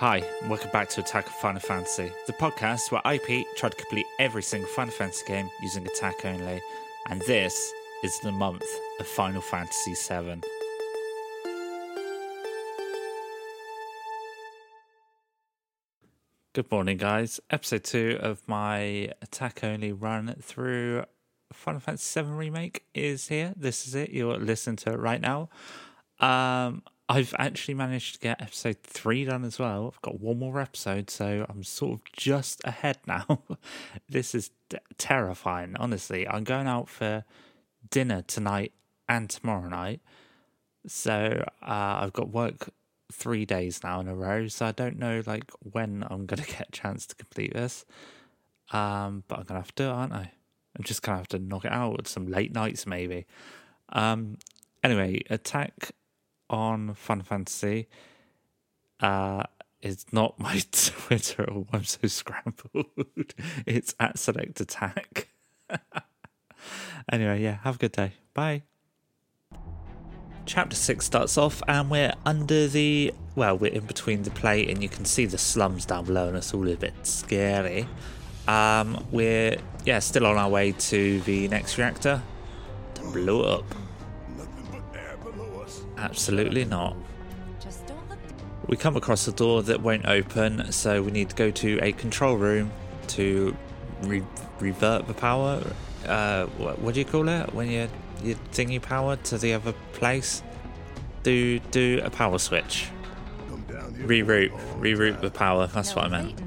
Hi, and welcome back to Attack of Final Fantasy, the podcast where IP tried to complete every single Final Fantasy game using attack only, and this is the month of Final Fantasy VII. Good morning, guys. Episode 2 of my attack only run through Final Fantasy VII Remake is here. This is it. You're listening to it right now. Um, I've actually managed to get episode three done as well. I've got one more episode, so I'm sort of just ahead now. this is d- terrifying, honestly. I'm going out for dinner tonight and tomorrow night. So uh, I've got work three days now in a row, so I don't know like when I'm gonna get a chance to complete this. Um, but I'm gonna have to, aren't I? I'm just gonna have to knock it out with some late nights, maybe. Um, anyway, attack on Fun Fantasy. Uh, it's not my Twitter. I'm so scrambled. it's at Select Attack. anyway, yeah, have a good day. Bye. Chapter 6 starts off, and we're under the. Well, we're in between the plate, and you can see the slums down below, and it's all a bit scary. Um, we're, yeah, still on our way to the next reactor to blow it up. Absolutely not. We come across a door that won't open, so we need to go to a control room to re- revert the power. Uh, what, what do you call it when you you thingy power to the other place? Do do a power switch. Reroute, reroute the power. That's what I meant.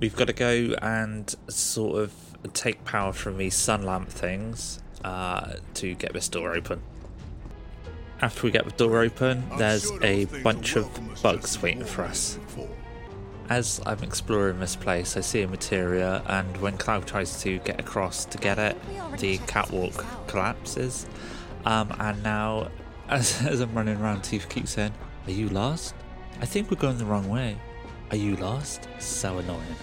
We've got to go and sort of take power from these sun lamp things uh, to get this door open after we get the door open, there's a bunch of bugs waiting for us. As I'm exploring this place, I see a materia, and when Cloud tries to get across to get it, the catwalk collapses. Um, and now, as, as I'm running around, Tifa keeps saying, Are you lost? I think we're going the wrong way. Are you lost? So annoying.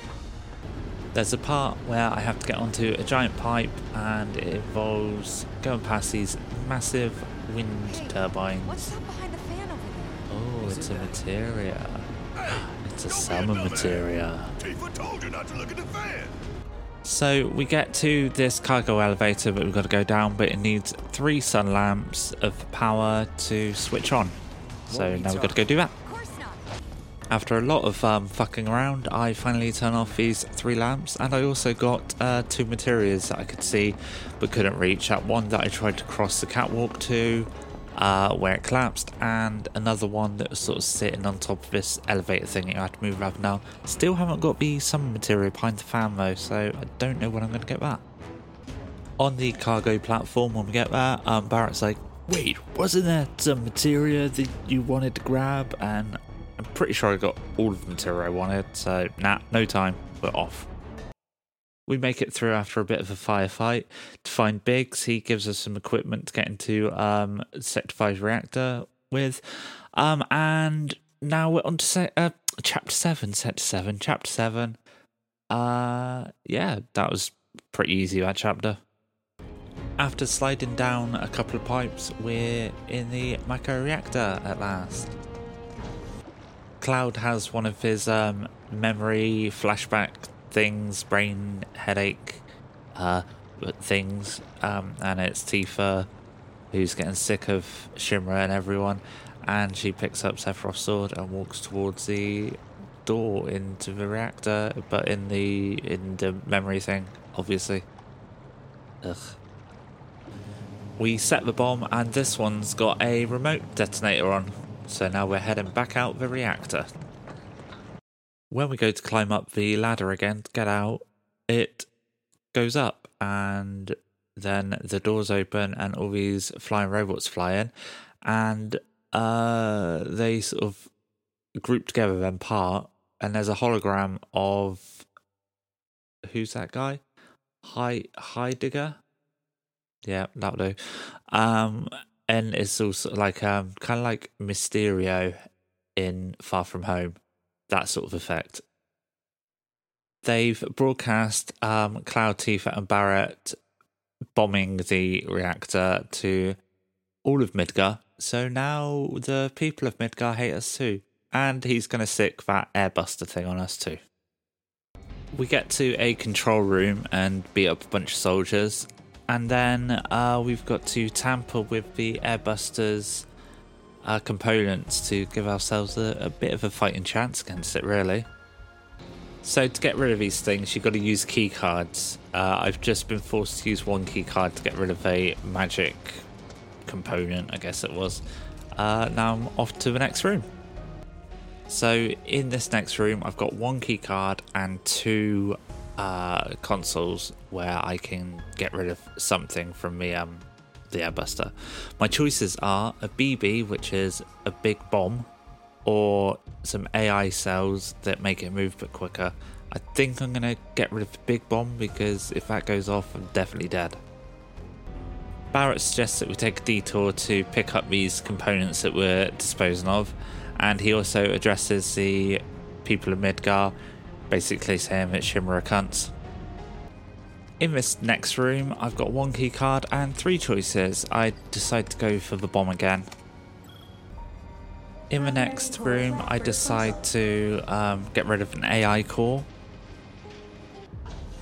There's a part where I have to get onto a giant pipe, and it involves going past these massive wind Hey, turbines. What's that behind the fan over there? Oh, it's a materia. It's a summon materia. Tifa told you not to look at the fan. So we get to this cargo elevator, but we've got to go down. But it needs three sun lamps of power to switch on. So now we've got to go do that. After a lot of um, fucking around, I finally turn off these three lamps, and I also got uh, two materials that I could see but couldn't reach. That one that I tried to cross the catwalk to, uh, where it collapsed, and another one that was sort of sitting on top of this elevator thing that you had to move around now. Still haven't got the summon material behind the fan though, so I don't know when I'm going to get that. On the cargo platform, when we get there, um, Barrett's like, Wait, wasn't there some material that you wanted to grab? And I'm pretty sure I got all of the material I wanted, so nah, no time, we're off. We make it through after a bit of a firefight to find Biggs. He gives us some equipment to get into um, Sector 5 reactor with. Um, and now we're on to se- uh, Chapter 7, Sector 7, Chapter 7. Uh, yeah, that was pretty easy, that chapter. After sliding down a couple of pipes, we're in the Mako reactor at last. Cloud has one of his um, memory flashback things, brain headache uh, things, um, and it's Tifa who's getting sick of Shinra and everyone, and she picks up Sephiroth's sword and walks towards the door into the reactor, but in the in the memory thing, obviously. Ugh. We set the bomb, and this one's got a remote detonator on. So now we're heading back out the reactor. When we go to climb up the ladder again to get out, it goes up, and then the doors open, and all these flying robots fly in, and uh, they sort of group together then part, and there's a hologram of who's that guy? High Heidegger? Yeah, that'll do. Um, and it's also like um, kind of like Mysterio in Far From Home, that sort of effect. They've broadcast um, Cloud, Tifa, and Barrett bombing the reactor to all of Midgar. So now the people of Midgar hate us too. and he's going to sick that airbuster thing on us too. We get to a control room and beat up a bunch of soldiers, and then uh, we've got to tamper with the airbusters uh, components to give ourselves a, a bit of a fighting chance against it, really. So to get rid of these things, you've got to use key cards. Uh, I've just been forced to use one key card to get rid of a magic component, I guess it was. Uh, now I'm off to the next room. So in this next room, I've got one key card and two uh, consoles where I can get rid of something from the um, the airbuster. My choices are a BB, which is a big bomb, or some AI cells that make it move a bit quicker. I think I'm gonna get rid of the big bomb because if that goes off, I'm definitely dead. Barrett suggests that we take a detour to pick up these components that we're disposing of, and he also addresses the people of Midgar, basically saying that Shinra are cunts. In this next room, I've got one key card and three choices. I decide to go for the bomb again. In the next room, I decide to um, get rid of an AI core.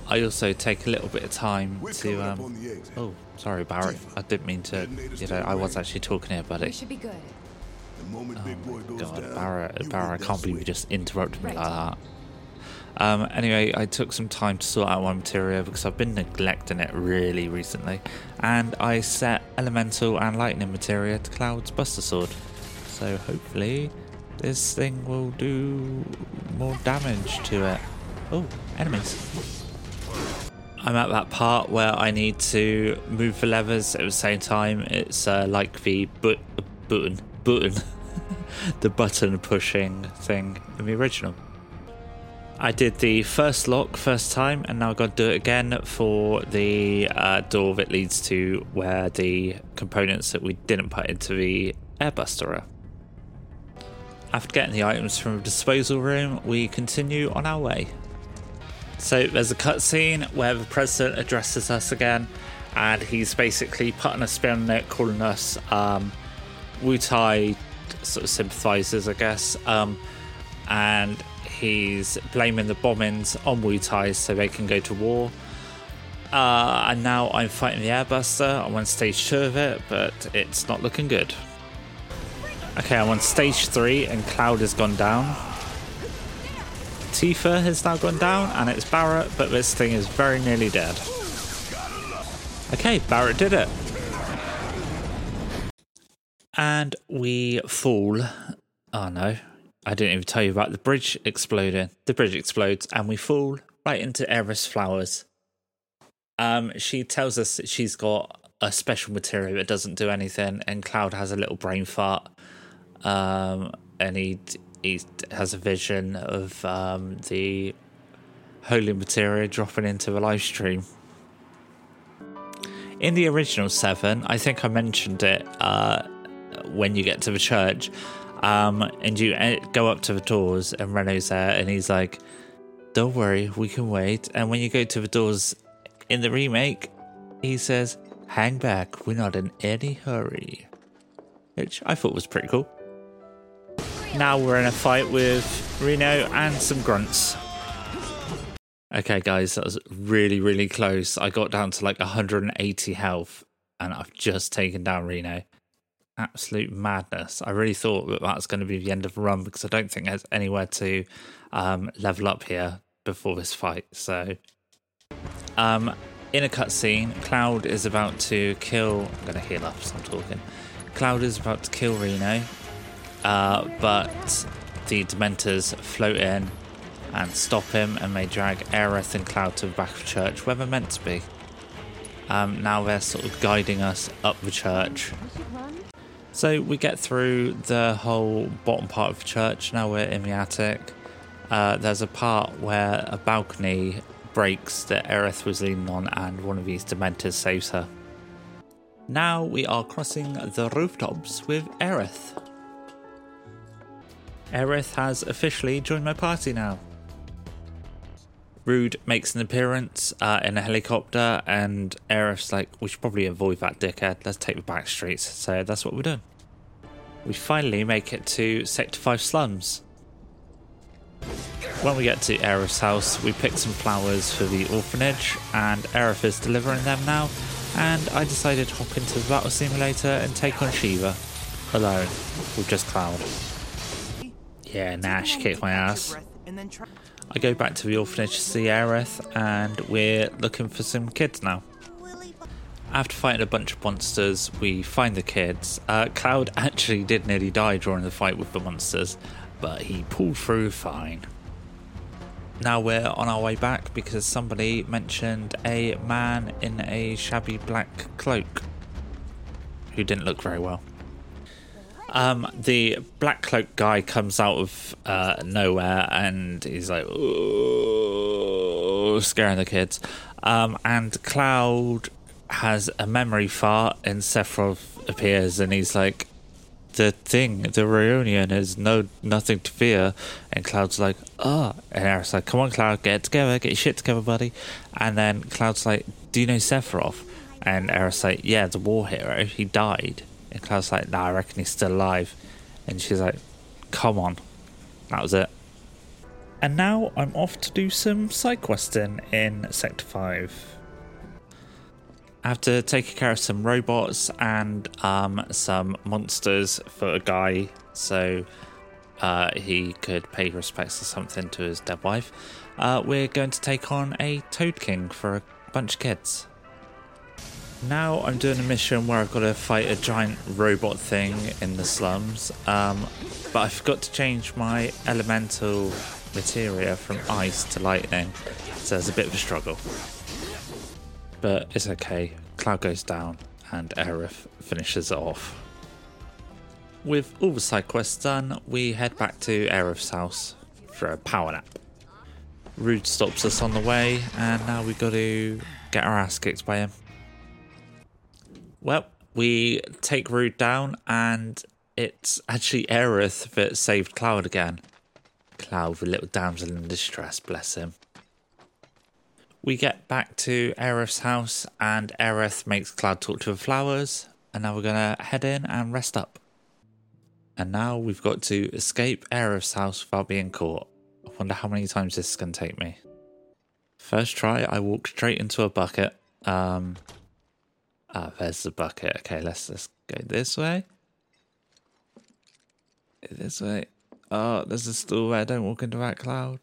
I also take a little bit of time to. Um, oh, sorry, Barrett. I didn't mean to. You know, I was actually talking here, We buddy. should be good. The moment big boy goes God, down, Barrett, you Barrett, I can't that believe you switch. just interrupted me like that. Um, anyway, I took some time to sort out my material because I've been neglecting it really recently, and I set elemental and lightning materia to Cloud's Buster Sword. So hopefully, this thing will do more damage to it. Oh, enemies! I'm at that part where I need to move the levers at the same time. It's uh, like the but button button the button pushing thing in the original. I did the first lock first time, and now I've got to do it again for the uh, door that leads to where the components that we didn't put into the airbuster are. After getting the items from the disposal room, we continue on our way. So there's a cutscene where the president addresses us again, and he's basically putting a spin on it, calling us um, Wutai sort of sympathizers, I guess. Um, and he's blaming the bombings on Wutai so they can go to war. Uh, and now I'm fighting the airbuster. I'm on stage two of it, but it's not looking good. Okay, I'm on stage three, and Cloud has gone down. Tifa has now gone down, and it's Barrett, but this thing is very nearly dead. Okay, Barrett did it. And we fall. Oh no, I didn't even tell you about the bridge exploding. The bridge explodes, and we fall right into Aerith's Flowers. Um, she tells us that she's got a special material that doesn't do anything, and Cloud has a little brain fart. Um, and he he has a vision of um, the holy material dropping into the Lifestream. In the original Seven, I think I mentioned it uh, when you get to the church, um, and you uh, go up to the doors, and Reno's there, and he's like, "Don't worry, we can wait." And when you go to the doors in the remake, he says, "Hang back, we're not in any hurry," which I thought was pretty cool. Now we're in a fight with Reno and some grunts. Okay, guys, that was really, really close. I got down to like 180 health, and I've just taken down Reno. Absolute madness. I really thought that that's going to be the end of the run because I don't think there's anywhere to um, level up here before this fight. So, um, in a cutscene, Cloud is about to kill. I'm going to heal up as I'm talking. Cloud is about to kill Reno, uh, but the Dementors float in and stop him, and they drag Aerith and Cloud to the back of the church where they're meant to be. Um, now they're sort of guiding us up the church. So we get through the whole bottom part of the church. Now we're in the attic. Uh, there's a part where a balcony breaks that Aerith was leaning on, and one of these Dementors saves her. Now we are crossing the rooftops with Aerith. Aerith has officially joined my party now. Rude makes an appearance uh, in a helicopter, and Aerith's like, we should probably avoid that dickhead. Let's take the back streets. So that's what we're doing. We finally make it to Sector 5 slums. when we get to Aerith's house, we pick some flowers for the orphanage, and Aerith is delivering them now. And I decided to hop into the battle simulator and take on Shiva alone with just Cloud. Yeah, nah, she kicked my ass. I go back to the orphanage to see Aerith, and we're looking for some kids now. After fighting a bunch of monsters, we find the kids. Uh, Cloud actually did nearly die during the fight with the monsters, but he pulled through fine. Now we're on our way back because somebody mentioned a man in a shabby black cloak who didn't look very well. Um, the black cloak guy comes out of uh, nowhere and he's like, scaring the kids. Um, and Cloud has a memory fart, and Sephiroth appears and he's like, the thing, the reunion is no nothing to fear. And Cloud's like, oh. And Aerith's like, come on, Cloud, get together, get your shit together, buddy. And then Cloud's like, do you know Sephiroth? And Aerith's like, yeah, the war hero, he died. And Cloud's like, nah, I reckon he's still alive. And she's like, come on. That was it. And now I'm off to do some side questing in Sector 5. After taking care of some robots and um, some monsters for a guy so uh, he could pay respects or something to his dead wife, uh, we're going to take on a Toad King for a bunch of kids. Now I'm doing a mission where I've got to fight a giant robot thing in the slums, um, but I forgot to change my elemental materia from ice to lightning, so it's a bit of a struggle. But it's okay, Cloud goes down and Aerith finishes it off. With all the side quests done, we head back to Aerith's house for a power nap. Rude stops us on the way, and now we've got to get our ass kicked by him. Well, we take Rude down, and it's actually Aerith that saved Cloud again. Cloud, the little damsel in distress, bless him. We get back to Aerith's house, and Aerith makes Cloud talk to the flowers, and now we're gonna head in and rest up. And now we've got to escape Aerith's house without being caught. I wonder how many times this is gonna take me. First try, I walk straight into a bucket. Um, Ah, there's the bucket. Okay, let's let's go this way. This way. Oh, there's a stool where I don't walk into that cloud.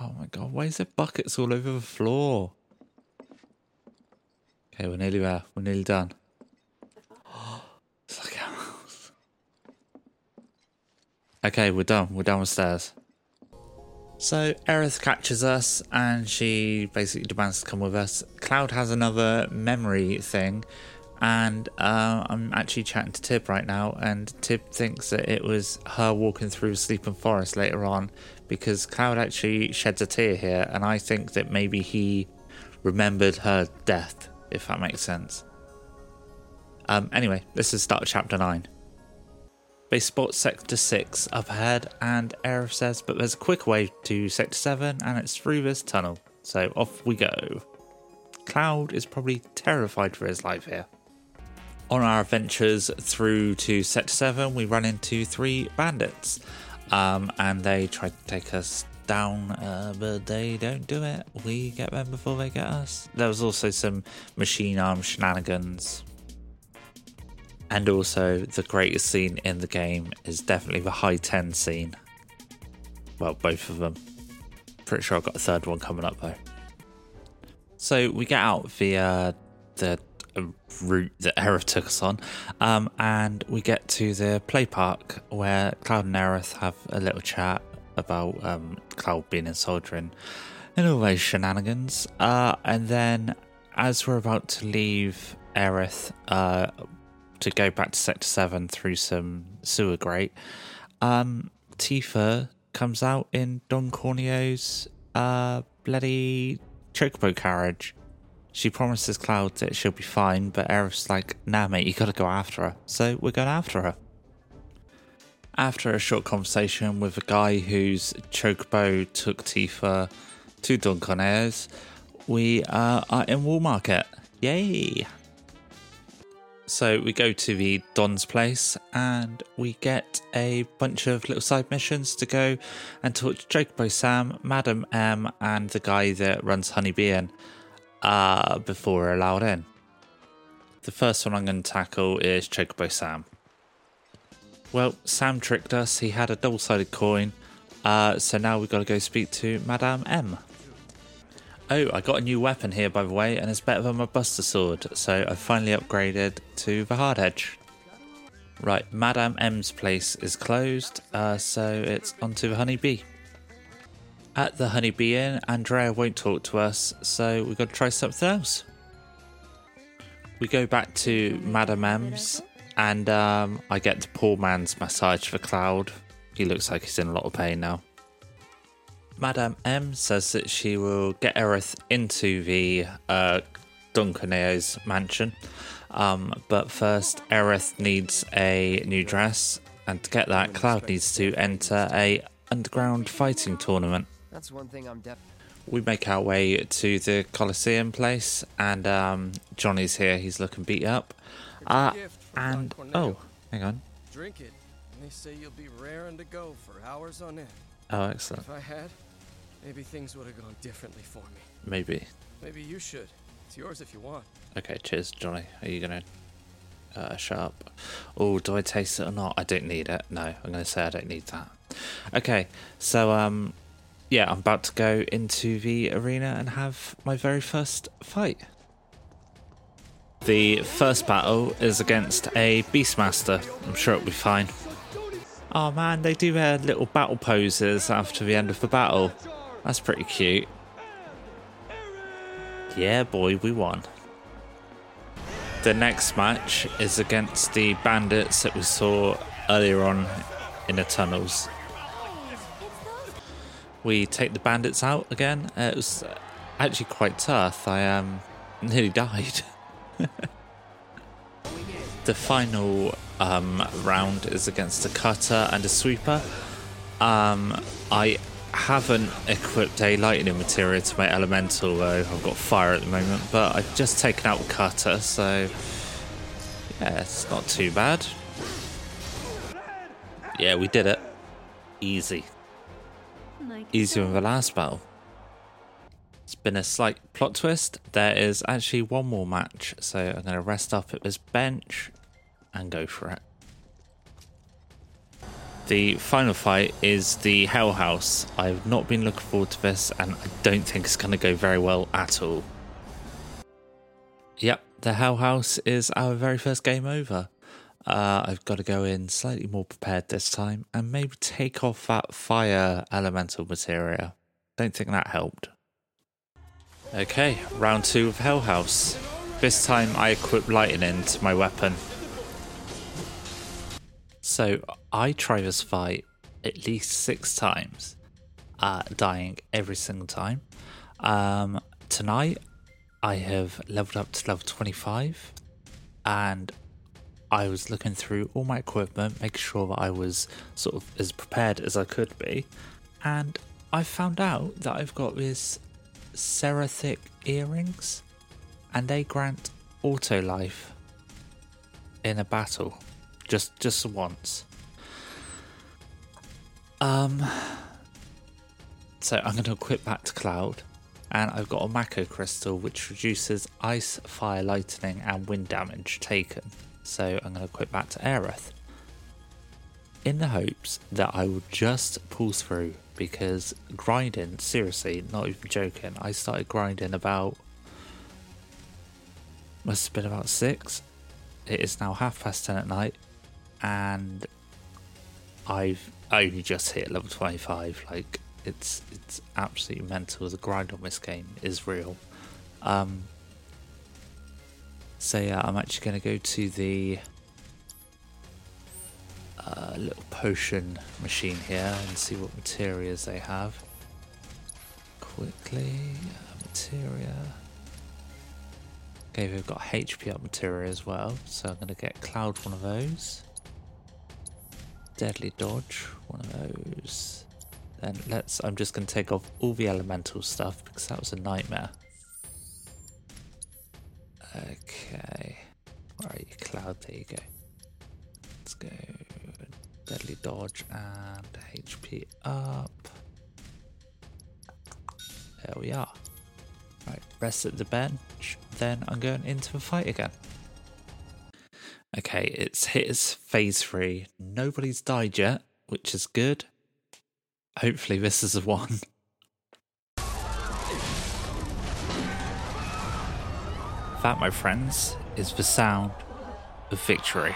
Oh my god, why is there buckets all over the floor? Okay, we're nearly there. We're nearly done. it's like. Okay, we're done. We're done with stairs. So Aerith catches us and she basically demands to come with us. Cloud has another memory thing, and uh, I'm actually chatting to Tib right now, and Tib thinks that it was her walking through Sleeping Forest later on because Cloud actually sheds a tear here, and I think that maybe he remembered her death, if that makes sense. Um, anyway, this is start of chapter 9. They spot Sector 6 up ahead, and Aerith says, but there's a quick way to Sector 7, and it's through this tunnel. So off we go. Cloud is probably terrified for his life here. On our adventures through to Sector 7, we run into three bandits, um, and they try to take us down, uh, but they don't do it. We get them before they get us. There was also some machine arm shenanigans and also, the greatest scene in the game is definitely the high 10 scene. Well, both of them. Pretty sure I've got a third one coming up though. So we get out via the uh, route that Aerith took us on, um, and we get to the play park where Cloud and Aerith have a little chat about um, Cloud being in Soldering and all those shenanigans. Uh, and then, as we're about to leave Aerith, uh, to go back to Sector 7 through some sewer grate, um, Tifa comes out in Don Corneo's uh, bloody chocobo carriage. She promises Cloud that she'll be fine, but Aerith's like, nah, mate, you gotta go after her. So we're going after her. After a short conversation with a guy whose chocobo took Tifa to Don Corneo's, we uh, are in Wall Market. Yay! So we go to the Don's place and we get a bunch of little side missions to go and talk to Chocobo Sam, Madam M, and the guy that runs Honeybee Inn uh, before we're allowed in. The first one I'm going to tackle is Chocobo Sam. Well, Sam tricked us. He had a double sided coin. Uh, so now we've got to go speak to Madame M. Oh, I got a new weapon here, by the way, and it's better than my Buster Sword, so I finally upgraded to the Hard Edge. Right, Madame M's place is closed, uh, so it's onto the Honeybee. At the Honeybee Inn, Andrea won't talk to us, so we've got to try something else. We go back to Madame M's, and um, I get the poor man's massage for Cloud. He looks like he's in a lot of pain now. Madame M says that she will get Aerith into the uh, Don Corneo's mansion. Um, but first, Aerith needs a new dress, and to get that, Cloud needs to enter a underground fighting tournament. That's one thing I'm def. We make our way to the Colosseum place, and um, Johnny's here. He's looking beat up. Uh, and oh, hang on. Drink it, and they say you'll be raring to go for hours on end. Oh, excellent. If I had, maybe things would have gone differently for me. Maybe. Maybe you should. It's yours if you want. Okay, cheers, Johnny. Are you gonna uh, shut up? Oh, do I taste it or not? I don't need it. No, I'm gonna say I don't need that. Okay, so um, yeah, I'm about to go into the arena and have my very first fight. The first battle is against a Beastmaster. I'm sure it'll be fine. Oh man, they do their little battle poses after the end of the battle. That's pretty cute. Yeah, boy, we won. The next match is against the bandits that we saw earlier on in the tunnels. We take the bandits out again. Uh, it was actually quite tough. I um, nearly died. the final um, round is against a cutter and a sweeper. Um, I haven't equipped a lightning material to my elemental though. I've got fire at the moment, but I've just taken out a cutter, so yeah, it's not too bad. Yeah, we did it. Easy. Easier than the last battle. It's been a slight plot twist. There is actually one more match, so I'm going to rest up at this bench and go for it. The final fight is the Hell House. I've not been looking forward to this, and I don't think it's going to go very well at all. Yep, the Hell House is our very first game over. Uh, I've got to go in slightly more prepared this time and maybe take off that fire elemental materia. Don't think that helped. Okay, round two of Hell House. This time I equip lightning to my weapon. So I try this fight at least six times, uh, dying every single time. Um, tonight I have leveled up to level 25 and I was looking through all my equipment, making sure that I was sort of as prepared as I could be. And I found out that I've got this Seraphic earrings and they grant auto life in a battle just just once. Um so i'm going to equip that to cloud and i've got a mako crystal which reduces ice fire lightning and wind damage taken. So i'm going to equip that to aerith in the hopes that i will just pull through because grinding seriously not even joking i started grinding about must have been about six. It is now half past ten at night and I've only just hit level 25. Like it's it's absolutely mental. The grind on this game is real. Um, so yeah, I'm actually going to go to the uh, little potion machine here and see what materials they have. Quickly, uh, materia. Okay, we've got HP up materia as well, so I'm going to get Cloud one of those. Deadly Dodge, one of those. Then let's, I'm just going to take off all the elemental stuff because that was a nightmare. Okay, where Cloud, there you go. Let's go deadly dodge and HP up. There we are. Right, rest at the bench. Then I'm going into the fight again. Okay, it's hit phase three. Nobody's died yet, which is good. Hopefully, this is the one. That, my friends, is the sound of victory.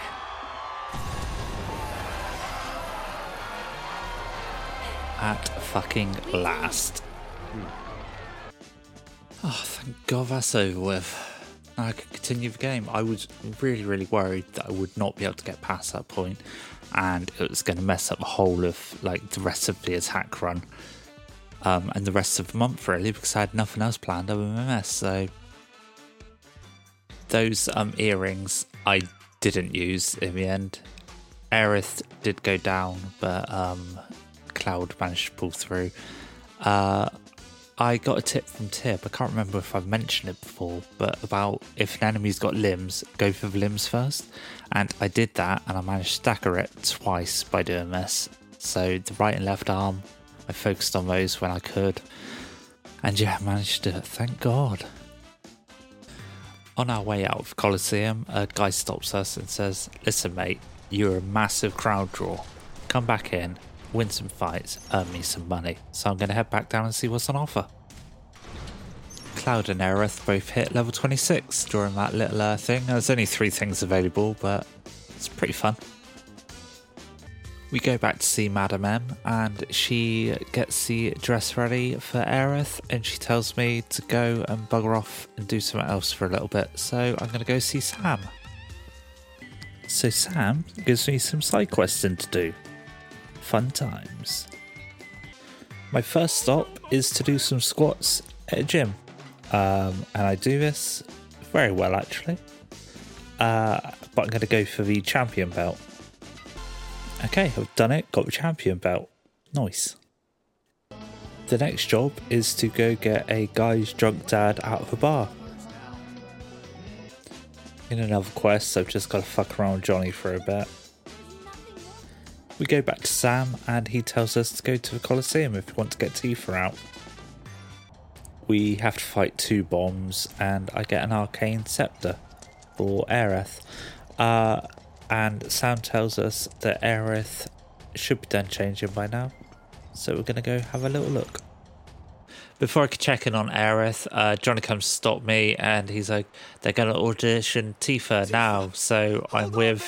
At fucking last. Oh, thank God that's over with. I could continue the game. I was really, really worried that I would not be able to get past that point, and it was going to mess up the whole of like the rest of the attack run, um, and the rest of the month really, because I had nothing else planned other than this. So those um, earrings I didn't use in the end. Aerith did go down, but um, Cloud managed to pull through. Uh, I got a tip from Tip. I can't remember if I've mentioned it before, but about if an enemy's got limbs, go for the limbs first. And I did that, and I managed to stagger it twice by doing this. So the right and left arm, I focused on those when I could. And yeah, I managed to. Thank God. On our way out of Colosseum, a guy stops us and says, Listen, mate, you're a massive crowd draw. Come back in, win some fights, earn me some money. So I'm going to head back down and see what's on offer. Cloud and Aerith both hit level 26 during that little uh, thing. There's only three things available, but it's pretty fun. We go back to see Madam M, and she gets the dress ready for Aerith, and she tells me to go and bugger off and do something else for a little bit. So I'm going to go see Sam. So Sam gives me some side questing to do fun times. My first stop is to do some squats at a gym, um, and I do this very well actually. Uh, but I'm going to go for the champion belt. Okay, I've done it, got the champion belt. Nice. The next job is to go get a guy's drunk dad out of a bar. In another quest, I've just got to fuck around Johnny for a bit. We go back to Sam, and he tells us to go to the Colosseum if we want to get Tifa out. We have to fight two bombs, and I get an arcane scepter for Aerith. Uh, and Sam tells us that Aerith should be done changing by now. So we're going to go have a little look. Before I could check in on Aerith, uh, Johnny comes to stop me and he's like, they're going to audition Tifa now. So I'm with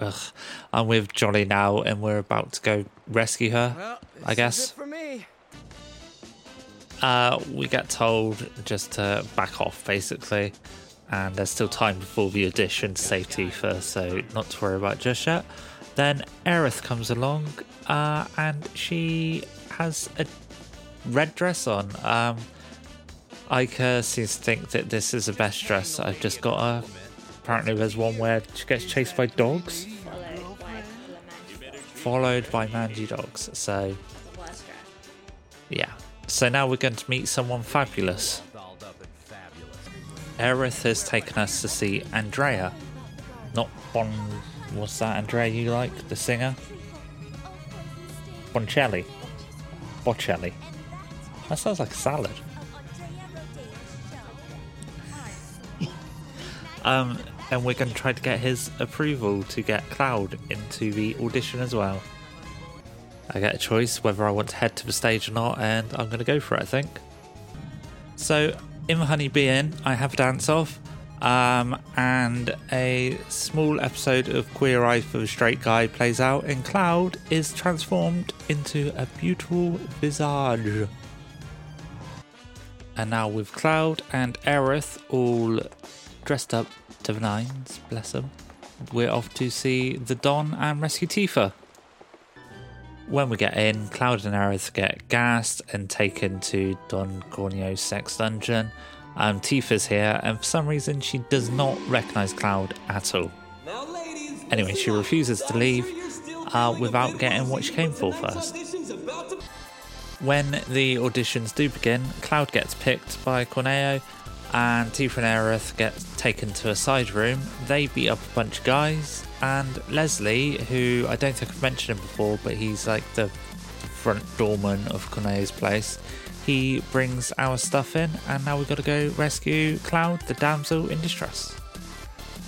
Ugh. I'm with Johnny now, and we're about to go rescue her. Well, I guess. for. Uh, we get told just to back off, basically, and there's still time before the audition to save Tifa, so not to worry about just yet. Then Aerith comes along, uh, and she has a red dress on. Um, Ica seems to think that this is the best dress I've just got her. Apparently, there's one where she gets chased by dogs, followed by mangy dogs. So, yeah. So now we're going to meet someone fabulous. Aerith has taken us to see Andrea, not Bon. What's that, Andrea? You like the singer? Boncelli. Bocelli. That sounds like a salad. Um, and we're going to try to get his approval to get Cloud into the audition as well. I get a choice whether I want to head to the stage or not, and I'm going to go for it, I think. So, in the Honey Bee Inn, I have a dance off, um, and a small episode of Queer Eye for the Straight Guy plays out, and Cloud is transformed into a beautiful visage. And now, with Cloud and Aerith all dressed up to the nines, bless them. We're off to see the Don and rescue Tifa. When we get in, Cloud and Aerith get gassed and taken to Don Corneo's sex dungeon. Um, Tifa's here, and for some reason, she does not recognize Cloud at all. Anyway, she refuses to leave uh, without getting what she came for first. When the auditions do begin, Cloud gets picked by Corneo and Tifa and Aerith get taken to a side room. They beat up a bunch of guys, and Leslie, who I don't think I've mentioned him before, but he's like the front doorman of Corneo's place. He brings our stuff in, and now we've got to go rescue Cloud, the damsel in distress.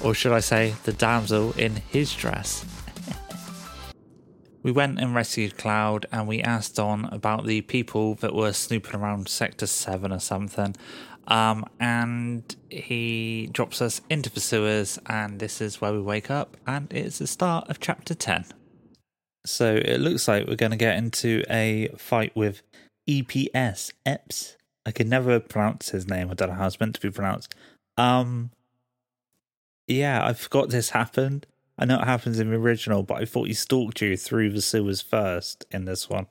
Or should I say, the damsel in his dress. we went and rescued Cloud, and we asked Don about the people that were snooping around Sector 7 or something. Um, and he drops us into the sewers, and this is where we wake up, and it's the start of chapter 10. So it looks like we're going to get into a fight with EPS, Eps. I can never pronounce his name. I don't know how it's meant to be pronounced. Um, yeah, I forgot this happened. I know it happens in the original, but I thought he stalked you through the sewers first in this one.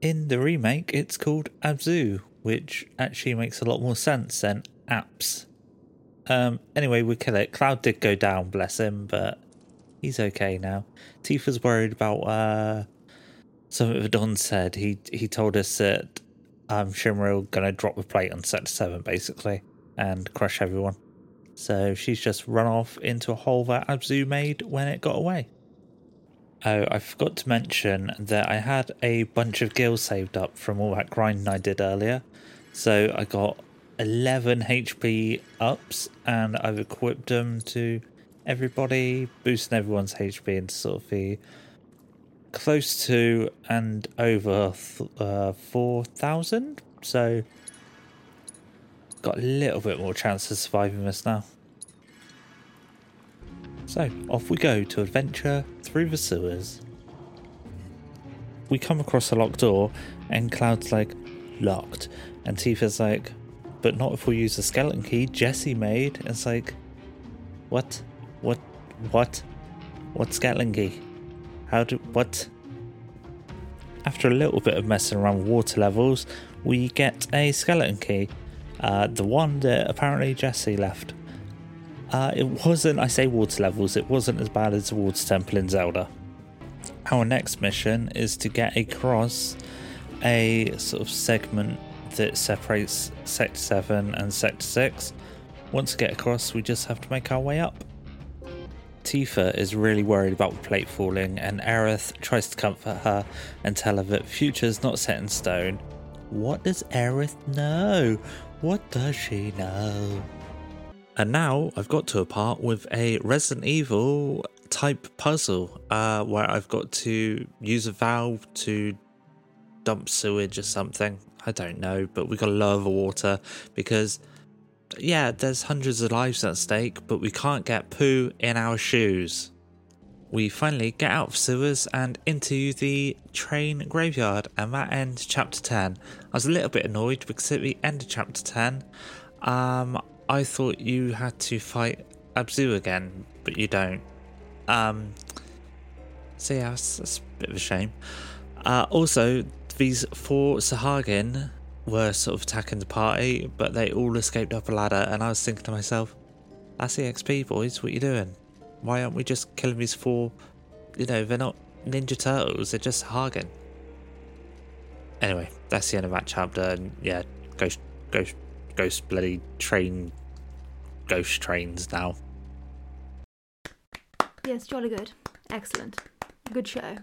In the remake, it's called Abzu, which actually makes a lot more sense than apps. Um, anyway, we kill it. Cloud did go down, bless him, but he's okay now. Tifa's worried about uh, something that Don said. He he told us that um, Shinra gonna drop the plate on Sector 7, basically, and crush everyone. So she's just run off into a hole that Abzu made when it got away. Oh, I forgot to mention that I had a bunch of gills saved up from all that grinding I did earlier. So I got 11 HP ups and I've equipped them to everybody, boosting everyone's HP into sort of the close to and over uh, 4,000. So got a little bit more chance of surviving this now. So, off we go to adventure through the sewers. We come across a locked door, and Cloud's like, locked. And Tifa's like, but not if we use the skeleton key Jesse made. It's like, what? What? What? What skeleton key? How do. What? After a little bit of messing around with water levels, we get a skeleton key. Uh, the one that apparently Jesse left. Uh, it wasn't, I say water levels, it wasn't as bad as the water temple in Zelda. Our next mission is to get across a sort of segment that separates Sector 7 and Sector 6. Once we get across, we just have to make our way up. Tifa is really worried about the plate falling, and Aerith tries to comfort her and tell her that future's not set in stone. What does Aerith know? What does she know? And now I've got to a part with a Resident Evil type puzzle uh, where I've got to use a valve to dump sewage or something. I don't know, but we've got to lower the water because, yeah, there's hundreds of lives at stake, but we can't get poo in our shoes. We finally get out of sewers and into the train graveyard, and that ends chapter 10. I was a little bit annoyed because at the end of chapter 10, um, I thought you had to fight Abzu again, but you don't. Um, so yeah, that's, that's a bit of a shame. Uh, also, these four Sahagin were sort of attacking the party, but they all escaped up a ladder, and I was thinking to myself, that's EXP, boys, what are you doing? Why aren't we just killing these four? You know, they're not Ninja Turtles, they're just Sahagin. Anyway, that's the end of that chapter, and yeah, ghost, ghost, ghost bloody train ghost trains now. Yes, jolly good. Excellent. Good show.